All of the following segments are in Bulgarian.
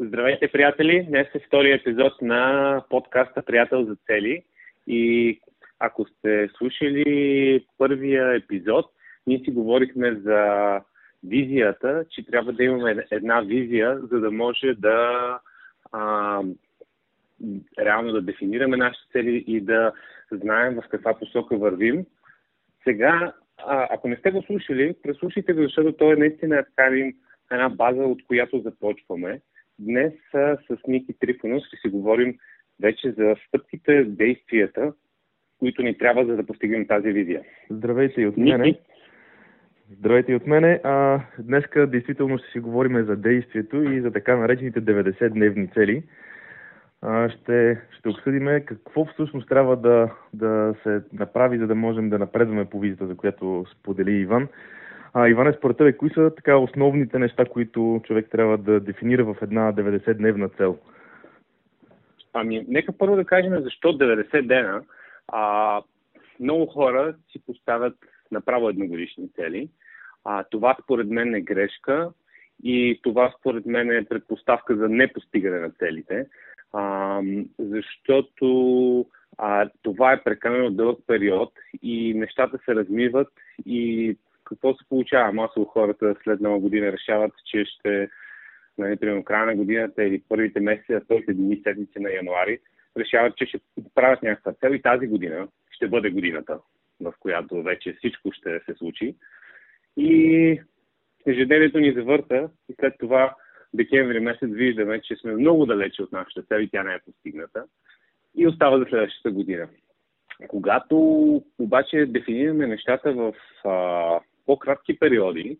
Здравейте, приятели! Днес е втория епизод на подкаста Приятел за цели. И ако сте слушали първия епизод, ние си говорихме за визията, че трябва да имаме една визия, за да може да а, реално да дефинираме нашите цели и да знаем в каква посока вървим. Сега, а, ако не сте го слушали, преслушайте го, защото той е наистина така една база, от която започваме. Днес с Ники Трифонов ще си говорим вече за стъпките, действията, които ни трябва за да постигнем тази визия. Здравейте и от мене. Ники. Здравейте и от мене. А, днеска действително ще си говорим за действието и за така наречените 90-дневни цели. А, ще, ще обсъдим какво всъщност трябва да, да се направи, за да можем да напредваме по визията, за която сподели Иван. А, Иване, според тебе, кои са така основните неща, които човек трябва да дефинира в една 90-дневна цел? Ами, нека първо да кажем защо 90 дена. А, много хора си поставят направо едногодишни цели. А, това според мен е грешка и това според мен е предпоставка за непостигане на целите, а, защото а, това е прекалено дълъг период и нещата се размиват и какво се получава? Масово хората след нова година решават, че ще, нали, края на годината или първите месеци, първите дни, седмици на януари, решават, че ще правят някаква цел и тази година ще бъде годината, в която вече всичко ще се случи. И ежедневието ни завърта и след това декември месец виждаме, че сме много далече от нашата цел и тя не е постигната. И остава за следващата година. Когато обаче дефинираме нещата в а, по-кратки периоди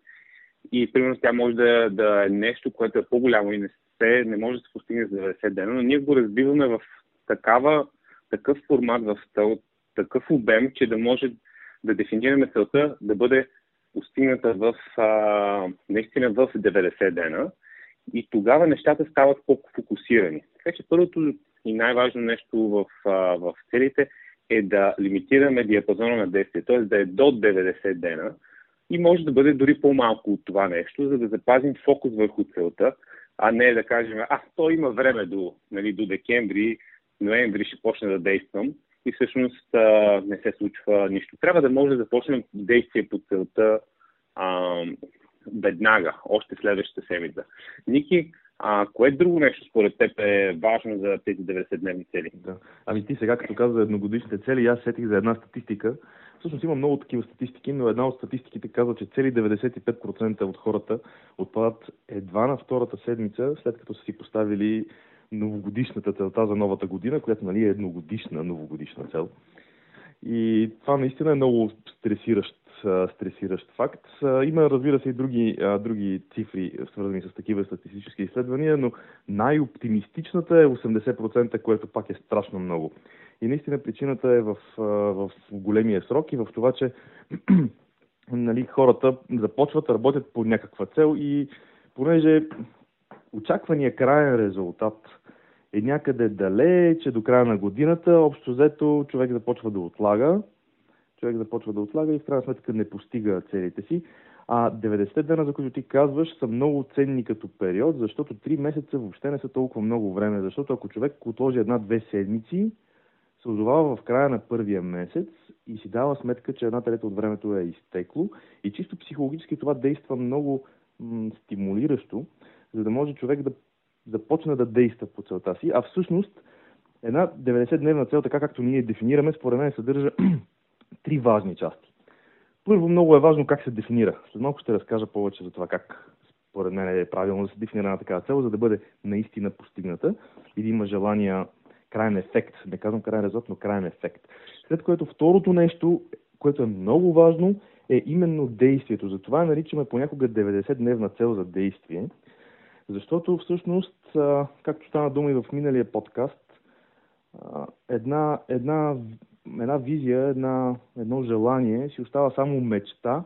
и примерно тя може да, да е нещо, което е по-голямо и не, се, не може да се постигне за 90 дена, но ние го разбиваме в такава, такъв формат, в такъв обем, че да може да дефинираме целта да бъде постигната в, а, наистина в 90 дена и тогава нещата стават по-фокусирани. Така че първото и най-важно нещо в, а, в целите е да лимитираме диапазона на действие, т.е. да е до 90 дена и може да бъде дори по-малко от това нещо, за да запазим фокус върху целта, а не да кажем, а, то има време до, нали, до декември, ноември ще почне да действам и всъщност а, не се случва нищо. Трябва да може да започнем действие по целта а, веднага, още следващата седмица. Ники, а кое друго нещо според теб е важно за тези 90-дневни цели? Да. Ами ти сега, като каза едногодишните цели, аз сетих за една статистика. Всъщност има много такива статистики, но една от статистиките казва, че цели 95% от хората отпадат едва на втората седмица, след като са си поставили новогодишната целта за новата година, която нали, е едногодишна новогодишна цел. И това наистина е много стресиращ, стресиращ факт. Има, разбира се, и други, други цифри, свързани с такива статистически изследвания, но най-оптимистичната е 80%, което пак е страшно много. И наистина причината е в, в големия срок и в това, че нали, хората започват, работят по някаква цел и понеже очаквания крайен резултат е някъде далече до края на годината, общо взето човек започва да отлага, човек започва да отлага и в крайна сметка не постига целите си. А 90 дена, за които ти казваш, са много ценни като период, защото 3 месеца въобще не са толкова много време. Защото ако човек отложи една-две седмици, се озовава в края на първия месец и си дава сметка, че една трета от времето е изтекло. И чисто психологически това действа много м- стимулиращо, за да може човек да започне да действа по целта си. А всъщност една 90-дневна цел, така както ние дефинираме, според мен съдържа три важни части. Първо, много е важно как се дефинира. След малко ще разкажа повече за това как според мен е правилно да се дефинира една такава цел, за да бъде наистина постигната и да има желания крайен ефект. Не казвам крайен резултат, но крайен ефект. След което второто нещо, което е много важно, е именно действието. Затова наричаме понякога 90-дневна цел за действие, защото всъщност, както стана дума и в миналия подкаст, една, една, една визия, една, едно желание си остава само мечта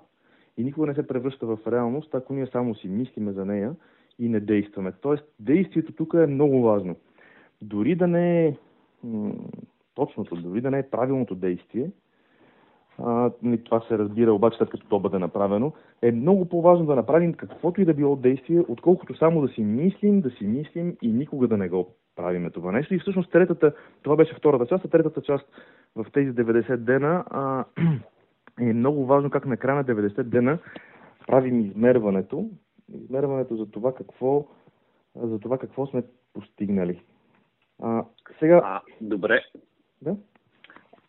и никога не се превръща в реалност, ако ние само си мислиме за нея и не действаме. Тоест, действието тук е много важно. Дори да не е точното, дори да не е правилното действие, а, нали, това се разбира обаче след като то бъде направено, е много по-важно да направим каквото и да било действие, отколкото само да си мислим, да си мислим и никога да не го правиме това нещо. И всъщност третата, това беше втората част, а третата част в тези 90 дена а, е много важно как на края на 90 дена правим измерването, измерването за това какво, за това какво сме постигнали. А, сега... А, добре. Да?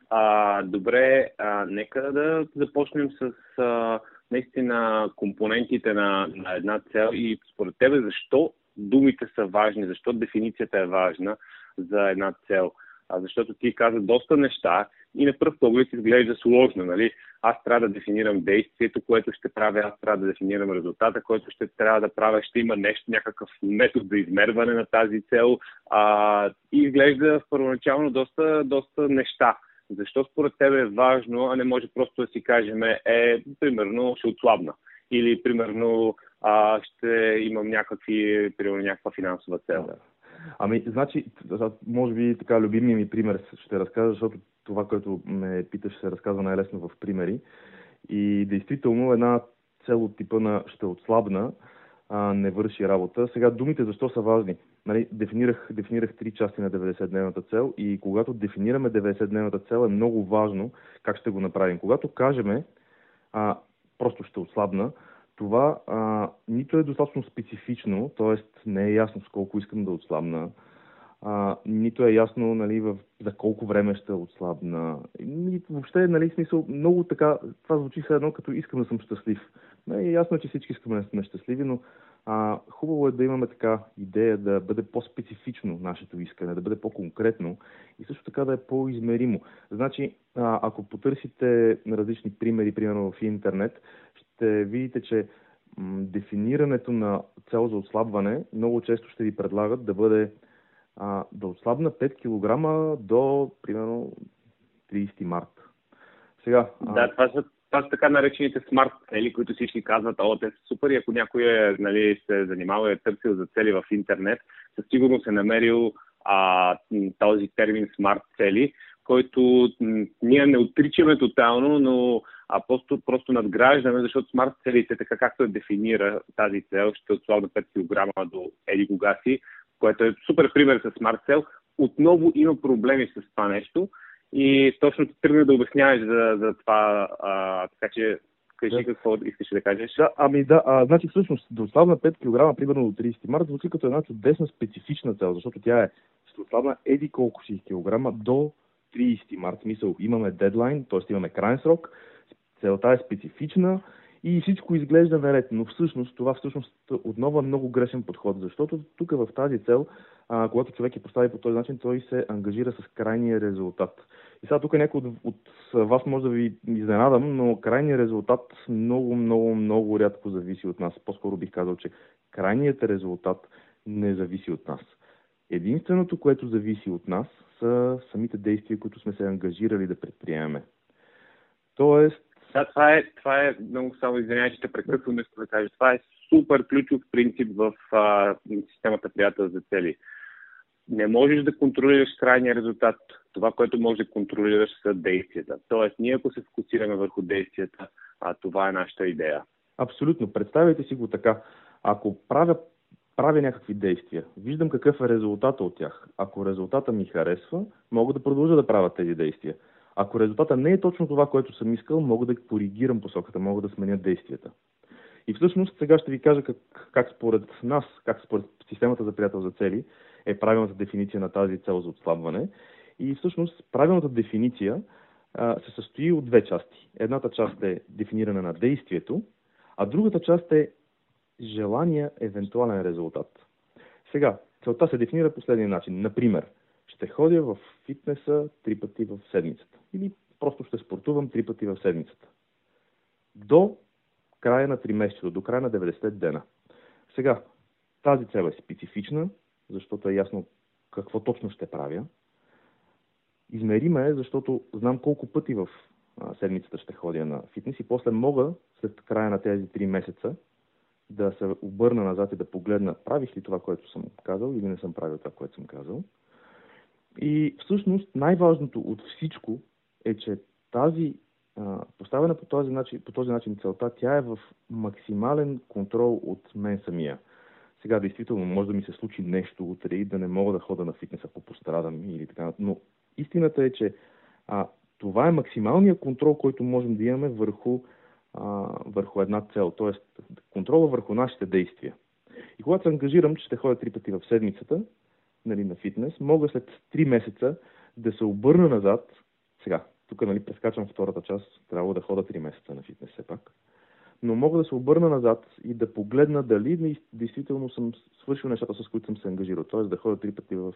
А, добре, а, нека да започнем с а, наистина компонентите на, на една цел и според тебе защо думите са важни, защо дефиницията е важна за една цел. А, защото ти каза доста неща и на пръв поглед изглежда сложно. Нали? Аз трябва да дефинирам действието, което ще правя, аз трябва да дефинирам резултата, който ще трябва да правя, ще има нещо, някакъв метод за измерване на тази цел. А, и изглежда първоначално доста, доста неща. Защо според тебе е важно, а не може просто да си кажем, е, примерно, ще отслабна. Или, примерно, а, ще имам някакви, примерно, някаква финансова цел. Ами, значи, може би така любимия ми пример ще разкажа, защото това, което ме питаш, се разказва най-лесно в примери. И действително една цел от типа на ще отслабна, а, не върши работа. Сега думите защо са важни? Нали, дефинирах, дефинирах три части на 90-дневната цел и когато дефинираме 90-дневната цел е много важно как ще го направим. Когато кажеме а, просто ще отслабна, това а, нито е достатъчно специфично, т.е. не е ясно с колко искам да отслабна, а, нито е ясно нали, в, за колко време ще отслабна. И, въобще, нали, смисъл, много така, това звучи все едно, като искам да съм щастлив. Ясно е, че всички искаме да сме щастливи, но а, хубаво е да имаме така идея да бъде по-специфично нашето искане, да бъде по-конкретно и също така да е по-измеримо. Значи, а, ако потърсите различни примери, примерно в интернет, ще видите, че дефинирането на цел за отслабване много често ще ви предлагат да бъде а, да отслабна 5 кг до, примерно, 30 март. Сега. Да, това са, това са така наречените смарт цели, които всички казват, о, те са супер и ако някой е, нали, се занимава и е търсил за цели в интернет, със сигурност е намерил а, този термин смарт цели, който ние не отричаме тотално, но а просто, просто надграждаме, защото смарт целите, така както е дефинира тази цел, ще отслабна 5 кг до еди кога си, което е супер пример с Smart Cell, отново има проблеми с това нещо и точно ти тръгна да обясняваш за, за това, а, така че кажи да. какво искаш да кажеш. Да, ами да, а, значи всъщност да ослабна 5 кг, примерно до 30 марта, звучи като една чудесна специфична цел, защото тя е ще ослабна еди колко си килограма до 30 марта. Мисъл, имаме дедлайн, т.е. имаме крайен срок, целта е специфична, и всичко изглежда наред. Но всъщност това всъщност отново е много грешен подход, защото тук в тази цел, а, когато човек е постави по този начин, той се ангажира с крайния резултат. И сега тук някой от, от вас може да ви изненадам, но крайният резултат много, много, много рядко зависи от нас. По-скоро бих казал, че крайният резултат не зависи от нас. Единственото, което зависи от нас, са самите действия, които сме се ангажирали да предприемем. Тоест, да, това е, това е много само извинявай, че те прекъсвам нещо да кажа. Това е супер ключов принцип в а, системата приятел за цели. Не можеш да контролираш крайния резултат. Това, което можеш да контролираш са действията. Тоест, ние ако се фокусираме върху действията, а това е нашата идея. Абсолютно. Представете си го така. Ако правя, правя някакви действия, виждам какъв е резултата от тях. Ако резултата ми харесва, мога да продължа да правя тези действия. Ако резултата не е точно това, което съм искал, мога да коригирам посоката, мога да сменя действията. И всъщност сега ще ви кажа как, как според нас, как според системата за приятел за цели е правилната дефиниция на тази цел за отслабване. И всъщност правилната дефиниция а, се състои от две части. Едната част е дефиниране на действието, а другата част е желания евентуален резултат. Сега, целта се дефинира последния начин. Например, ще ходя в фитнеса три пъти в седмицата. Или просто ще спортувам три пъти в седмицата. До края на 3 месеца, до края на 90 дена. Сега, тази цел е специфична, защото е ясно какво точно ще правя. Измерима е, защото знам колко пъти в седмицата ще ходя на фитнес и после мога, след края на тези 3 месеца, да се обърна назад и да погледна, правих ли това, което съм казал или не съм правил това, което съм казал. И всъщност най-важното от всичко е, че тази поставена по този, начин, по този начин целта, тя е в максимален контрол от мен самия. Сега, действително, може да ми се случи нещо утре и да не мога да хода на фитнес, ако пострадам или така. Но истината е, че а, това е максималният контрол, който можем да имаме върху, върху една цел, т.е. контрола върху нашите действия. И когато се ангажирам, че ще ходя три пъти в седмицата нали, на фитнес, мога след три месеца да се обърна назад. Сега, тук нали, прескачам втората част, трябва да хода три месеца на фитнес все пак. Но мога да се обърна назад и да погледна дали действително съм свършил нещата, с които съм се ангажирал. Т.е. да ходя три пъти в,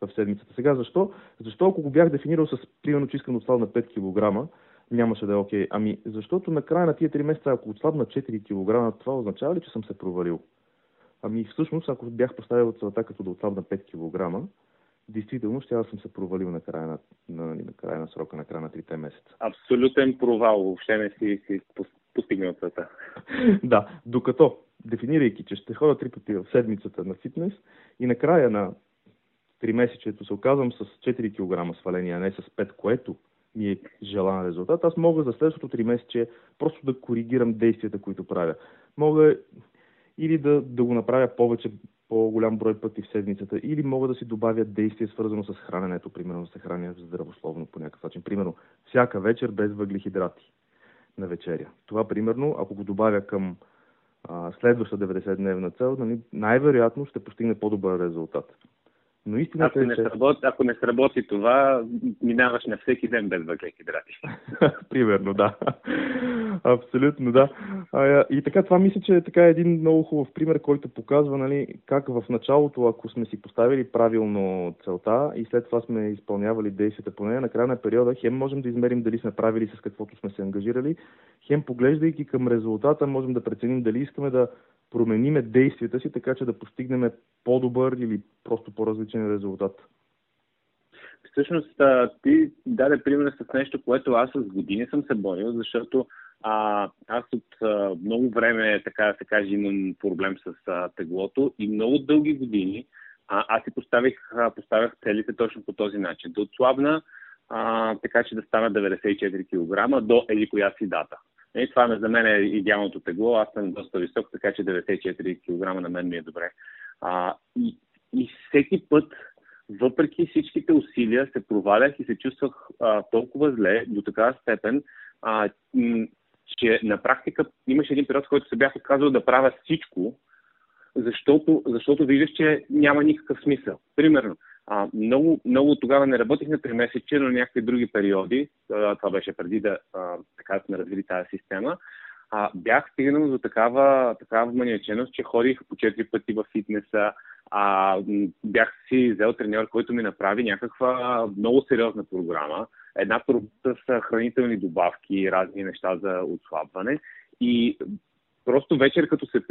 в седмицата. Сега защо? Защо ако го бях дефинирал с примерно, че искам да отслабна 5 кг, нямаше да е окей. Okay. Ами, защото на края на тия 3 месеца, ако отслабна 4 кг, това означава ли, че съм се провалил? Ами всъщност, ако бях поставил целта като да отслабна 5 кг, действително ще съм се провалил на края на, на, на, края на срока, на края на 3 месеца. Абсолютен провал, въобще не си, си постигнал целта. да, докато, дефинирайки, че ще ходя три пъти в седмицата на фитнес и на края на 3 месечето се оказвам с 4 кг сваление, а не с 5, което ми е желан резултат, аз мога за следващото 3 месече просто да коригирам действията, които правя. Мога или да, да го направя повече, по-голям брой пъти в седмицата, или мога да си добавя действие свързано с храненето, примерно да се храня здравословно по някакъв начин. Примерно, всяка вечер без въглехидрати на вечеря. Това, примерно, ако го добавя към а, следваща 90-дневна цел, нали, най-вероятно ще постигне по-добър резултат. Но истината ако, е, не че... сработи, ако не сработи това, минаваш на всеки ден без въглехидрати. Примерно, да. Абсолютно, да. А, и така, това мисля, че е така един много хубав пример, който показва нали, как в началото, ако сме си поставили правилно целта и след това сме изпълнявали действията по нея, на края на периода хем можем да измерим дали сме правили с каквото сме се ангажирали, хем поглеждайки към резултата, можем да преценим дали искаме да промениме действията си, така че да постигнем по-добър или просто по-различен резултат. Всъщност, ти даде пример с нещо, което аз с години съм се борил, защото а, аз от а, много време, така да се каже, имам проблем с а, теглото и много дълги години а, аз си поставих, а, поставях целите точно по този начин. Да отслабна, а, така че да стана 94 кг до еди коя си дата. И това за мен е идеалното тегло. Аз съм доста висок, така че 94 кг на мен ми е добре. А, и, и всеки път, въпреки всичките усилия, се провалях и се чувствах а, толкова зле, до такава степен, а, че на практика имаше един период, в който се бях отказал да правя всичко, защото, защото виждаш, че няма никакъв смисъл. Примерно, а, много, много тогава не работих на 3 месече, но някакви други периоди, това беше преди да, а, така сме развили тази система, а, бях стигнал до такава, такава маниаченост, че ходих по 4 пъти в фитнеса, а, бях си взел треньор, който ми направи някаква много сериозна програма. Една с хранителни добавки, разни неща за отслабване. И просто вечер, като се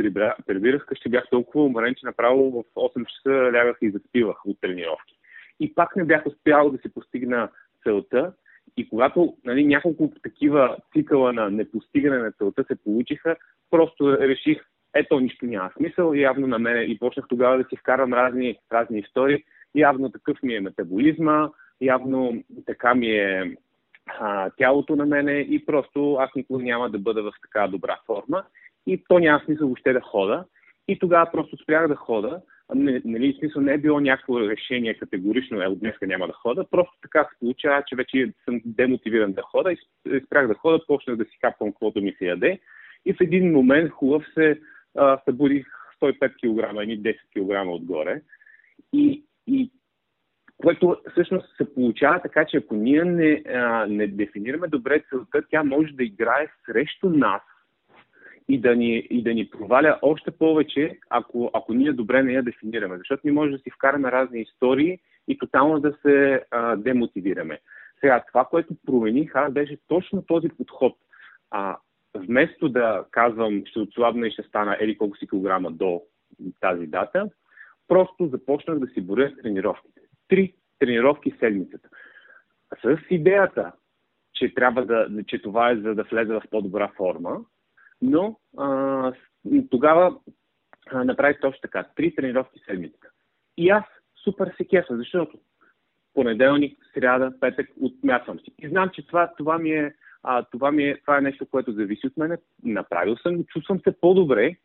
прибирах къщи, бях толкова уморен, че направо в 8 часа лягах и заспивах от тренировки. И пак не бях успял да си постигна целта. И когато нали, няколко такива цикъла на непостигане на целта се получиха, просто реших, ето нищо няма смисъл, явно на мен и почнах тогава да си вкарвам разни, разни истории. Явно такъв ми е метаболизма, явно така ми е а, тялото на мене и просто аз никога няма да бъда в така добра форма и то няма смисъл въобще да хода. И тогава просто спрях да хода. Нали, смисъл не е било някакво решение категорично, е, от днеска няма да хода. Просто така се получава, че вече съм демотивиран да хода и спрях да хода, почнах да си капвам каквото ми се яде. И в един момент хубав се а, събудих 105 кг, едни 10 кг отгоре. И, и което всъщност се получава така, че ако ние не, а, не дефинираме добре целта, тя може да играе срещу нас и да ни, и да ни проваля още повече, ако, ако ние добре не я дефинираме. Защото ние може да си вкараме разни истории и тотално да се а, демотивираме. Сега, това, което промених, аз беше точно този подход. А, вместо да казвам, ще отслабна и ще стана ели колко си килограма до тази дата, просто започнах да си боря с тренировките. Три тренировки седмицата. С идеята, че, трябва да, че това е за да влезе в по-добра форма, но а, тогава а, направих точно така. Три тренировки седмицата. И аз супер се кефа, защото понеделник, сряда, петък отмятвам си. И знам, че това, това ми е а, това, ми е, това е нещо, което зависи от мене. Направил съм, чувствам се по-добре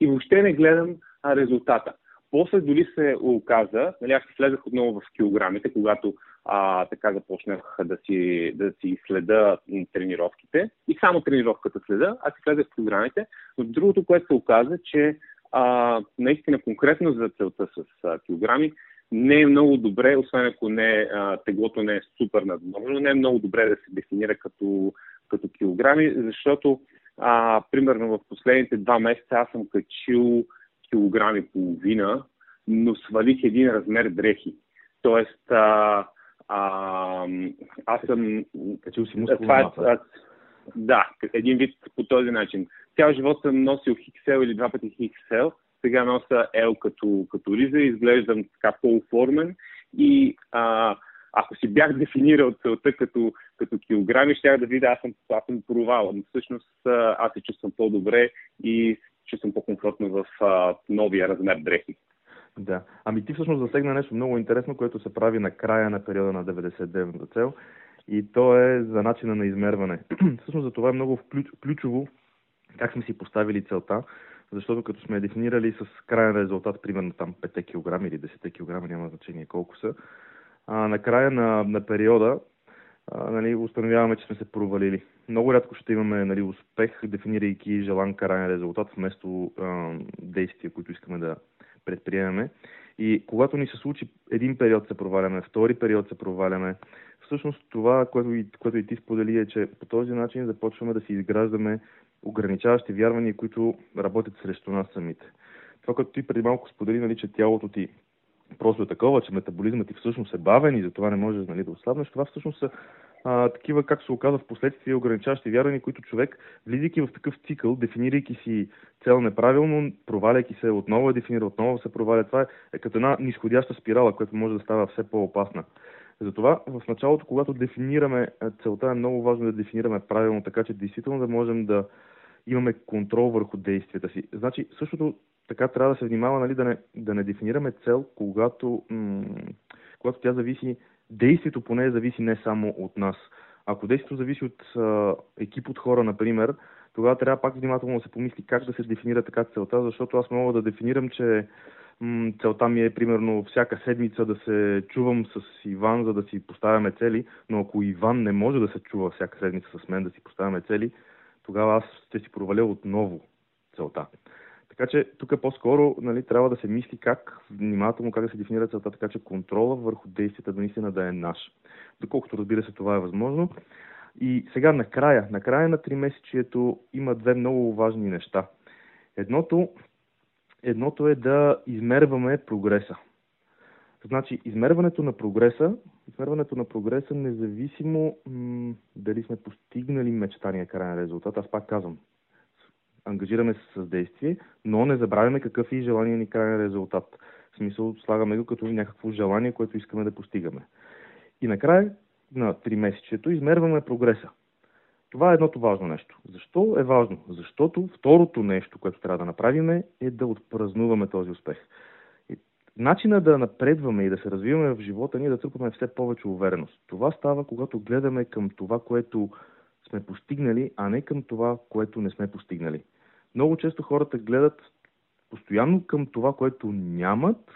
и въобще не гледам а, резултата. После дори се оказа, нали, аз влезах отново в килограмите, когато а, така започнах да си, да си следа тренировките и само тренировката следа, аз си в килограмите, но другото, което се оказа, че а, наистина конкретно за целта с а, килограми, не е много добре, освен ако не, а, теглото не е супер надморно, не е много добре да се дефинира като, като килограми, защото а, примерно в последните два месеца аз съм качил килограми половина, но свалих един размер дрехи. Тоест, а, а, аз съм... Качил си мускулна е, Да, един вид по този начин. Цял живот съм носил XL или два пъти XL, сега нося L като, като риза, изглеждам така по-оформен и а, ако си бях дефинирал целта като, като килограми, ще да видя, аз съм, аз съм провал. Но всъщност аз се чувствам по-добре и чувствам по-комфортно в а, новия размер дрехи. Да. Ами ти всъщност засегна нещо много интересно, което се прави на края на периода на 99-та цел и то е за начина на измерване. всъщност за това е много ключово как сме си поставили целта, защото като сме дефинирали с крайен резултат, примерно там 5 кг или 10 кг, няма значение колко са, а, на края на, на периода а, нали, установяваме, че сме се провалили. Много рядко ще имаме нали, успех, дефинирайки желан крайен резултат вместо а, действия, които искаме да предприемаме. И когато ни се случи един период се проваляме, втори период се проваляме, всъщност това, което и, което и ти сподели е, че по този начин започваме да си изграждаме ограничаващи вярвания, които работят срещу нас самите. Това, което ти преди малко сподели, нали, че тялото ти просто е такова, че метаболизмът ти всъщност е бавен и затова не можеш нали, да ослабнеш, това всъщност са а, такива, как се оказа в последствие, ограничаващи вярвания, които човек, влизайки в такъв цикъл, дефинирайки си цел неправилно, проваляйки се, отново дефинира, отново се проваля. Това е като една нисходяща спирала, която може да става все по-опасна. Затова в началото, когато дефинираме целта, е много важно да дефинираме правилно, така че действително да можем да имаме контрол върху действията си. Значи, същото така трябва да се внимава нали, да, не, да не дефинираме цел, когато, м- когато тя зависи, действието поне зависи не само от нас. Ако действието зависи от а, екип от хора, например, тогава трябва пак внимателно да се помисли как да се дефинира така целта, защото аз мога да дефинирам, че м- целта ми е примерно всяка седмица да се чувам с Иван, за да си поставяме цели, но ако Иван не може да се чува всяка седмица с мен да си поставяме цели, тогава аз ще си проваля отново целта. Така че тук по-скоро нали, трябва да се мисли как, внимателно как да се дефинира целта, така че контрола върху действията наистина да е наш. Доколкото разбира се това е възможно. И сега накрая, накрая на три месечието има две много важни неща. Едното, едното е да измерваме прогреса. Значи, измерването на прогреса, измерването на прогреса, независимо м- дали сме постигнали мечтания крайен резултат, аз пак казвам, ангажираме се с действие, но не забравяме какъв е и желание ни крайен резултат. В смисъл, слагаме го като някакво желание, което искаме да постигаме. И накрая на три месечето измерваме прогреса. Това е едното важно нещо. Защо е важно? Защото второто нещо, което трябва да направим е да отпразнуваме този успех. Начина да напредваме и да се развиваме в живота ни е да трупаме все повече увереност. Това става, когато гледаме към това, което сме постигнали, а не към това, което не сме постигнали. Много често хората гледат постоянно към това, което нямат,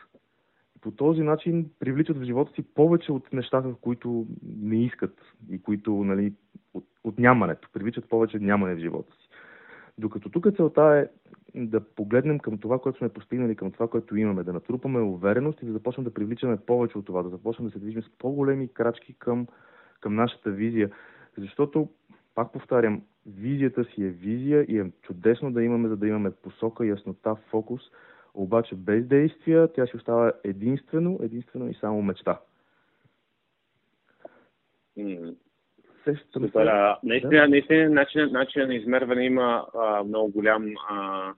и по този начин привличат в живота си повече от нещата, които не искат и които, нали, от, от нямането, привличат повече нямане в живота си. Докато тук целта е да погледнем към това, което сме постигнали, към това, което имаме, да натрупаме увереност и да започнем да привличаме повече от това, да започнем да се движим с по-големи крачки към, към нашата визия. Защото, пак повтарям, визията си е визия и е чудесно да имаме, за да имаме посока, яснота, фокус, обаче без действия тя си остава единствено, единствено и само мечта. Mm. Супер. А, наистина, да? наистина начин, начин на измерване има а, много голям а,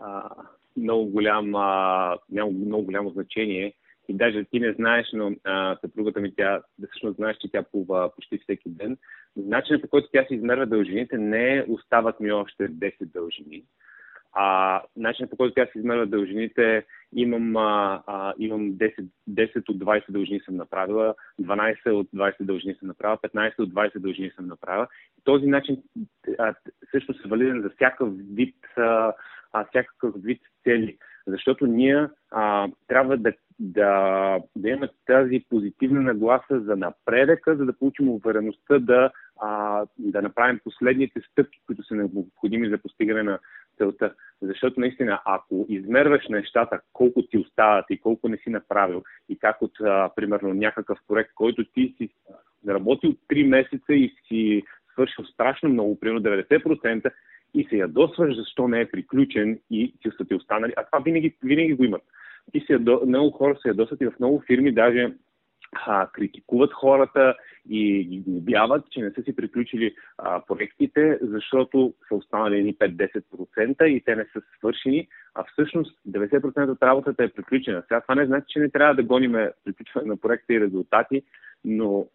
а, много голям, а, много, много голямо значение. И даже ти не знаеш, но а, съпругата ми, тя, всъщност знаеш, че тя плува почти всеки ден. Начинът по който тя се измерва дължините не е остават ми още 10 дължини, А начинът по който тя се измерва дължините, имам, а, а, имам 10, 10 от 20 дължини съм направила, 12 от 20 дължини съм направила, 15 от 20 дължини съм направила. Този начин а, също се валиден за всякакъв вид, а, а, всякакъв вид цели. Защото ние а, трябва да, да, да имаме тази позитивна нагласа за напредъка, за да получим увереността да, а, да направим последните стъпки, които са необходими за постигане на целта. Защото наистина, ако измерваш нещата, колко ти остават и колко не си направил, и как от, а, примерно, някакъв проект, който ти си работил 3 месеца и си свършил страшно много, примерно 90%, и се ядосваш защо не е приключен и ти са ти останали. А това винаги, винаги го имат. И се ядо... много хора се ядосват и в много фирми даже а, критикуват хората и ги глобяват, че не са си приключили а, проектите, защото са останали едни 5-10% и те не са свършени, а всъщност 90% от работата е приключена. Сега това не значи, че не трябва да гониме приключване на проекта и резултати, но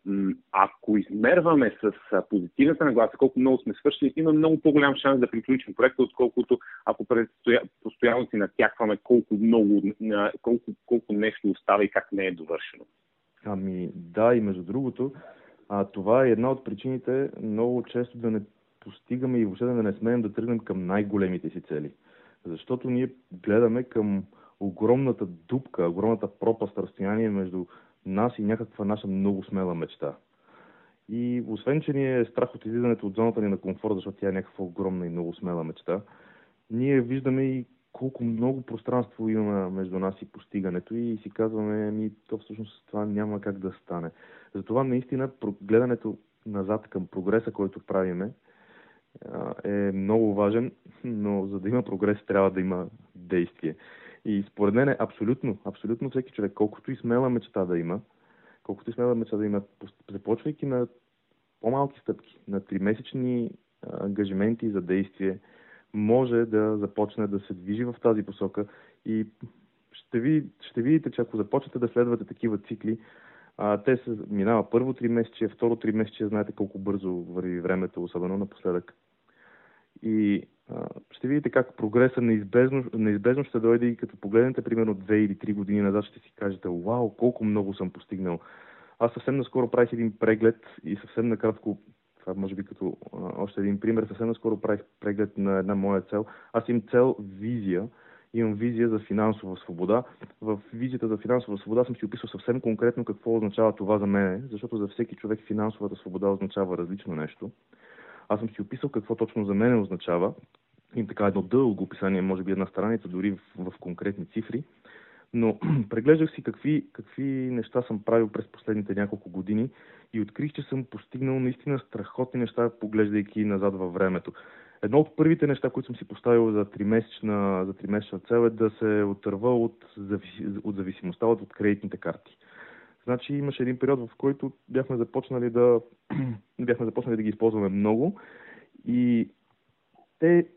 измерваме с позитивната нагласа колко много сме свършили, има много по-голям шанс да приключим проекта, отколкото ако предстоя... постоянно си натякваме колко много, колко, колко нещо остава и как не е довършено. Ами да, и между другото, а, това е една от причините много често да не постигаме и въобще да не смеем да тръгнем към най-големите си цели. Защото ние гледаме към огромната дупка, огромната пропаст, разстояние между нас и някаква наша много смела мечта. И освен, че ни е страх от излизането от зоната ни на комфорт, защото тя е някаква огромна и много смела мечта, ние виждаме и колко много пространство има между нас и постигането и си казваме, ми, то всъщност това няма как да стане. Затова наистина гледането назад към прогреса, който правиме, е много важен, но за да има прогрес трябва да има действие. И според мен е абсолютно, абсолютно всеки човек, колкото и смела мечта да има, колкото и смела мечта да има, започвайки на по-малки стъпки, на тримесечни ангажименти за действие, може да започне да се движи в тази посока и ще, ви, ще видите, че ако започнете да следвате такива цикли, а, те се минава първо три месече, второ три месече, знаете колко бързо върви времето, особено напоследък. И а, ще видите как прогреса неизбежно, неизбежно ще дойде и като погледнете примерно две или три години назад, ще си кажете, вау, колко много съм постигнал. Аз съвсем наскоро правих един преглед и съвсем накратко това може би като а, още един пример. Съвсем наскоро правих преглед на една моя цел. Аз имам цел визия. Имам визия за финансова свобода. В визията за финансова свобода съм си описал съвсем конкретно какво означава това за мен, защото за всеки човек финансовата свобода означава различно нещо. Аз съм си описал какво точно за мен означава. И така едно дълго описание, може би една страница, дори в, в конкретни цифри. Но преглеждах си какви, какви неща съм правил през последните няколко години и открих, че съм постигнал наистина страхотни неща, поглеждайки назад във времето. Едно от първите неща, които съм си поставил за тримесечна, за тримесечна цел е да се отърва от, от зависимостта от кредитните карти. Значи имаше един период, в който бяхме започнали да, бяхме започнали да ги използваме много и те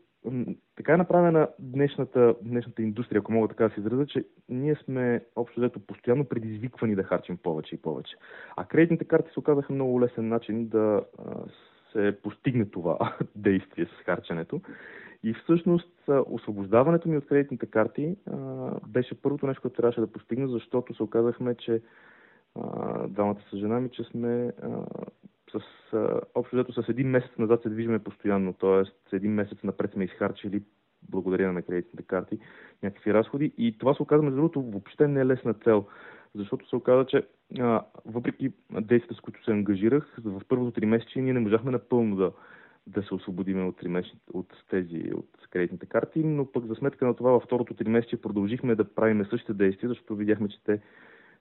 така е направена днешната, днешната индустрия, ако мога така да се изразя, че ние сме общо взето постоянно предизвиквани да харчим повече и повече. А кредитните карти се оказаха много лесен начин да се постигне това действие с харченето. И всъщност освобождаването ми от кредитните карти беше първото нещо, което трябваше да постигна, защото се оказахме, че а, двамата с жена ми, че сме а, с, а, общо взето с един месец назад се движиме постоянно, т.е. един месец напред сме изхарчили благодарение на кредитните карти някакви разходи. И това се оказа, между другото, въобще не е лесна цел, защото се оказа, че а, въпреки действията, с които се ангажирах, в първото три месече ние не можахме напълно да, да се освободиме от, от тези, от кредитните карти, но пък за сметка на това във второто три месече продължихме да правим същите действия, защото видяхме, че те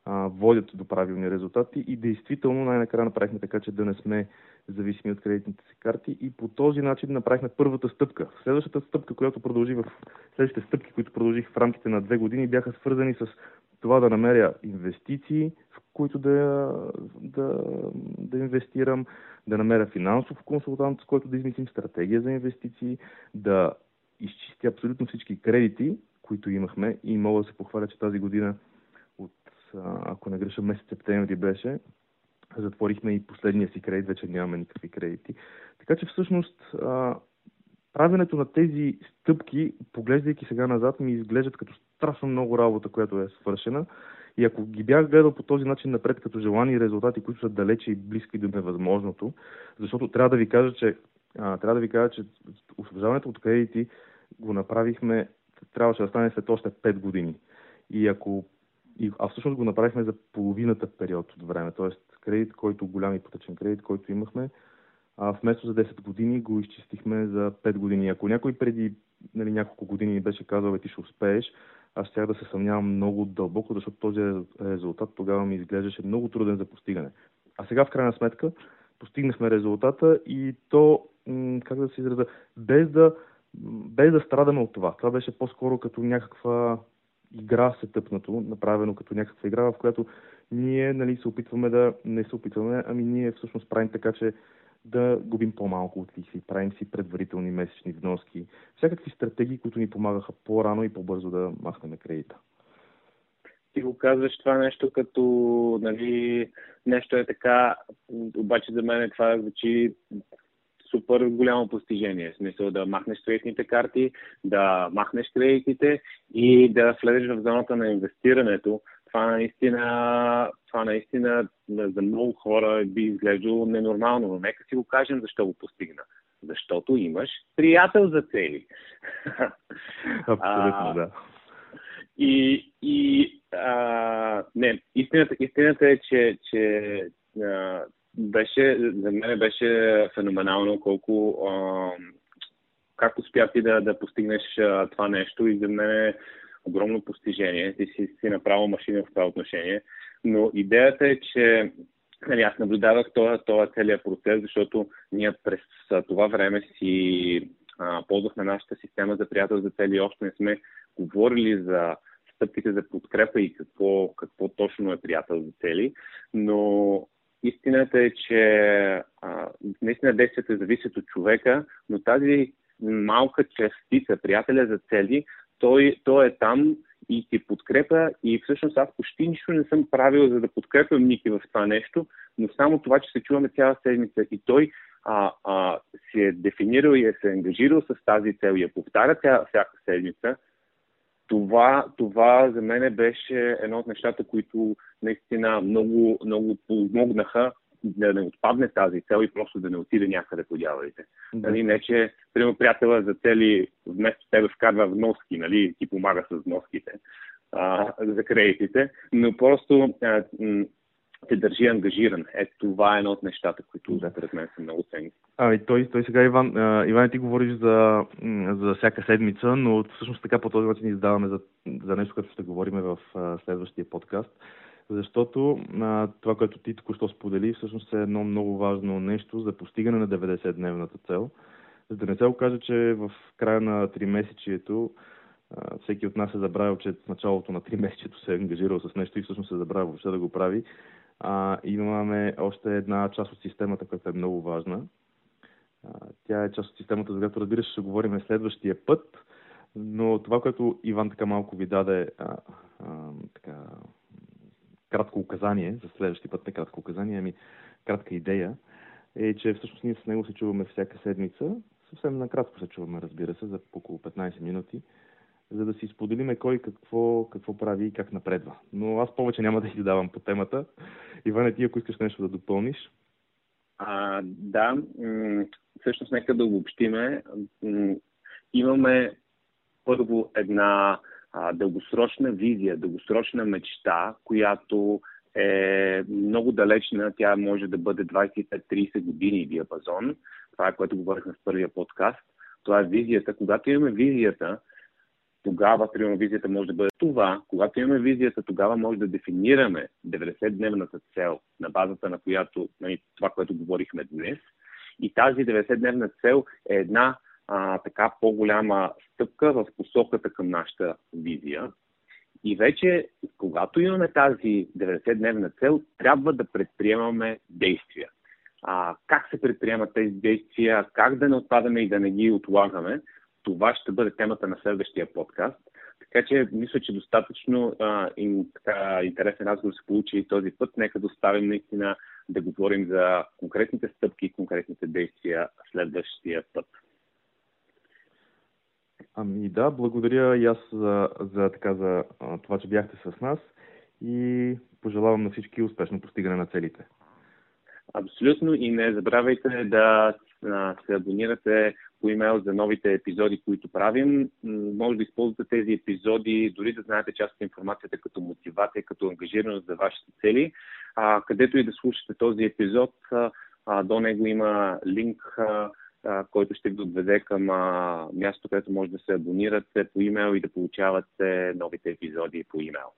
а, водят до правилни резултати и действително най-накрая направихме така, че да не сме зависими от кредитните си карти и по този начин направихме първата стъпка. Следващата стъпка, която продължи в следващите стъпки, които продължих в рамките на две години, бяха свързани с това да намеря инвестиции, в които да, да, да инвестирам, да намеря финансов консултант, с който да измислим стратегия за инвестиции, да изчистя абсолютно всички кредити, които имахме и мога да се похваля, че тази година ако не греша, месец септември беше, затворихме и последния си кредит, вече нямаме никакви кредити. Така че всъщност правенето на тези стъпки, поглеждайки сега назад, ми изглеждат като страшно много работа, която е свършена. И ако ги бях гледал по този начин напред, като желани резултати, които са далече и близки до невъзможното, защото трябва да ви кажа, че, а, трябва да ви кажа, че освобождаването от кредити го направихме, трябваше да стане след още 5 години. И ако и, а всъщност го направихме за половината период от време, т.е. кредит, който голям ипотечен кредит, който имахме, а вместо за 10 години го изчистихме за 5 години. Ако някой преди нали, няколко години беше казал, ти ще успееш, аз щях да се съмнявам много дълбоко, защото този резултат тогава ми изглеждаше много труден за постигане. А сега, в крайна сметка, постигнахме резултата и то, как да се израза, без да, без да страдаме от това. Това беше по-скоро като някаква игра сетъпнато, направено като някаква игра, в която ние нали, се опитваме да не се опитваме, ами ние всъщност правим така, че да губим по-малко от лихви, правим си предварителни месечни вноски, всякакви стратегии, които ни помагаха по-рано и по-бързо да махнем кредита. Ти го казваш това нещо като нали, нещо е така, обаче за мен това звучи супер голямо постижение. В смисъл да махнеш кредитните карти, да махнеш кредитите и да влезеш в зоната на инвестирането. Това наистина, това наистина за много хора би изглеждало ненормално, но нека си го кажем защо го постигна. Защото имаш приятел за цели. Абсолютно, да. И, и а, не, истината, истината е, че, че а, беше, за мен беше феноменално колко а, как успя ти да, да постигнеш а, това нещо и за мен е огромно постижение. Ти си, си направил машина в това отношение. Но идеята е, че нали, аз наблюдавах този, този целият процес, защото ние през това време си а, ползвахме нашата система за приятел за цели. Още не сме говорили за стъпките за подкрепа и какво, какво точно е приятел за цели. Но истината е, че а, наистина действията зависят от човека, но тази малка частица, приятеля за цели, той, той е там и ти подкрепя и всъщност аз почти нищо не съм правил, за да подкрепям Ники в това нещо, но само това, че се чуваме цяла седмица. И той а, а, си е дефинирал и е се ангажирал с тази цел и я повтаря ця, всяка седмица, това, това за мен беше едно от нещата, които наистина много, много помогнаха да не отпадне тази цел и просто да не отиде някъде по дяволите. Да. Нали, не, че, примерно, приятела за цели вместо тебе вкарва вноски, нали, ти помага с вноските а, за кредитите, но просто а, те държи ангажиран. Ето това е едно от нещата, които да. пред мен са много ценни. Ами той, той сега, Иван, Иван, ти говориш за, за всяка седмица, но всъщност така по този начин издаваме за, за нещо, което ще говорим в следващия подкаст. Защото а, това, което ти току-що сподели, всъщност е едно много важно нещо за постигане на 90-дневната цел. За да не се окаже, че в края на 3 месечието всеки от нас е забравил, че в началото на 3 месечето се е ангажирал с нещо и всъщност се е забравил въобще да го прави а, имаме още една част от системата, която е много важна. А, тя е част от системата, за която разбира се ще говорим следващия път, но това, което Иван така малко ви даде а, а, така, кратко указание, за следващия път не кратко указание, ами кратка идея, е, че всъщност ние с него се чуваме всяка седмица. Съвсем накратко се чуваме, разбира се, за около 15 минути за да си споделиме кой какво, какво прави и как напредва. Но аз повече няма да ти давам по темата. Иване, ти ако искаш нещо да допълниш. А, да, всъщност нека да обобщиме. Имаме първо една а, дългосрочна визия, дългосрочна мечта, която е много далечна. Тя може да бъде 25-30 години диапазон. Това е което говорихме в първия подкаст. Това е визията. Когато имаме визията, тогава, примерно, визията може да бъде това. Когато имаме визията, тогава може да дефинираме 90-дневната цел, на базата на която, нали, това, което говорихме днес. И тази 90-дневна цел е една а, така по-голяма стъпка в посоката към нашата визия. И вече, когато имаме тази 90-дневна цел, трябва да предприемаме действия. А, как се предприемат тези действия, как да не отпадаме и да не ги отлагаме, това ще бъде темата на следващия подкаст. Така че мисля, че достатъчно а, им, така, интересен разговор се получи и този път. Нека да оставим наистина да говорим за конкретните стъпки и конкретните действия следващия път. Ами да, благодаря и аз за, за, така, за това, че бяхте с нас и пожелавам на всички успешно постигане на целите. Абсолютно и не забравяйте да се абонирате по имейл за новите епизоди, които правим. Може да използвате тези епизоди, дори да знаете част от информацията като мотивация, като ангажираност за вашите цели. А, където и да слушате този епизод, а, до него има линк, а, който ще ви отведе към а, място, където може да се абонирате по имейл и да получавате новите епизоди по имейл.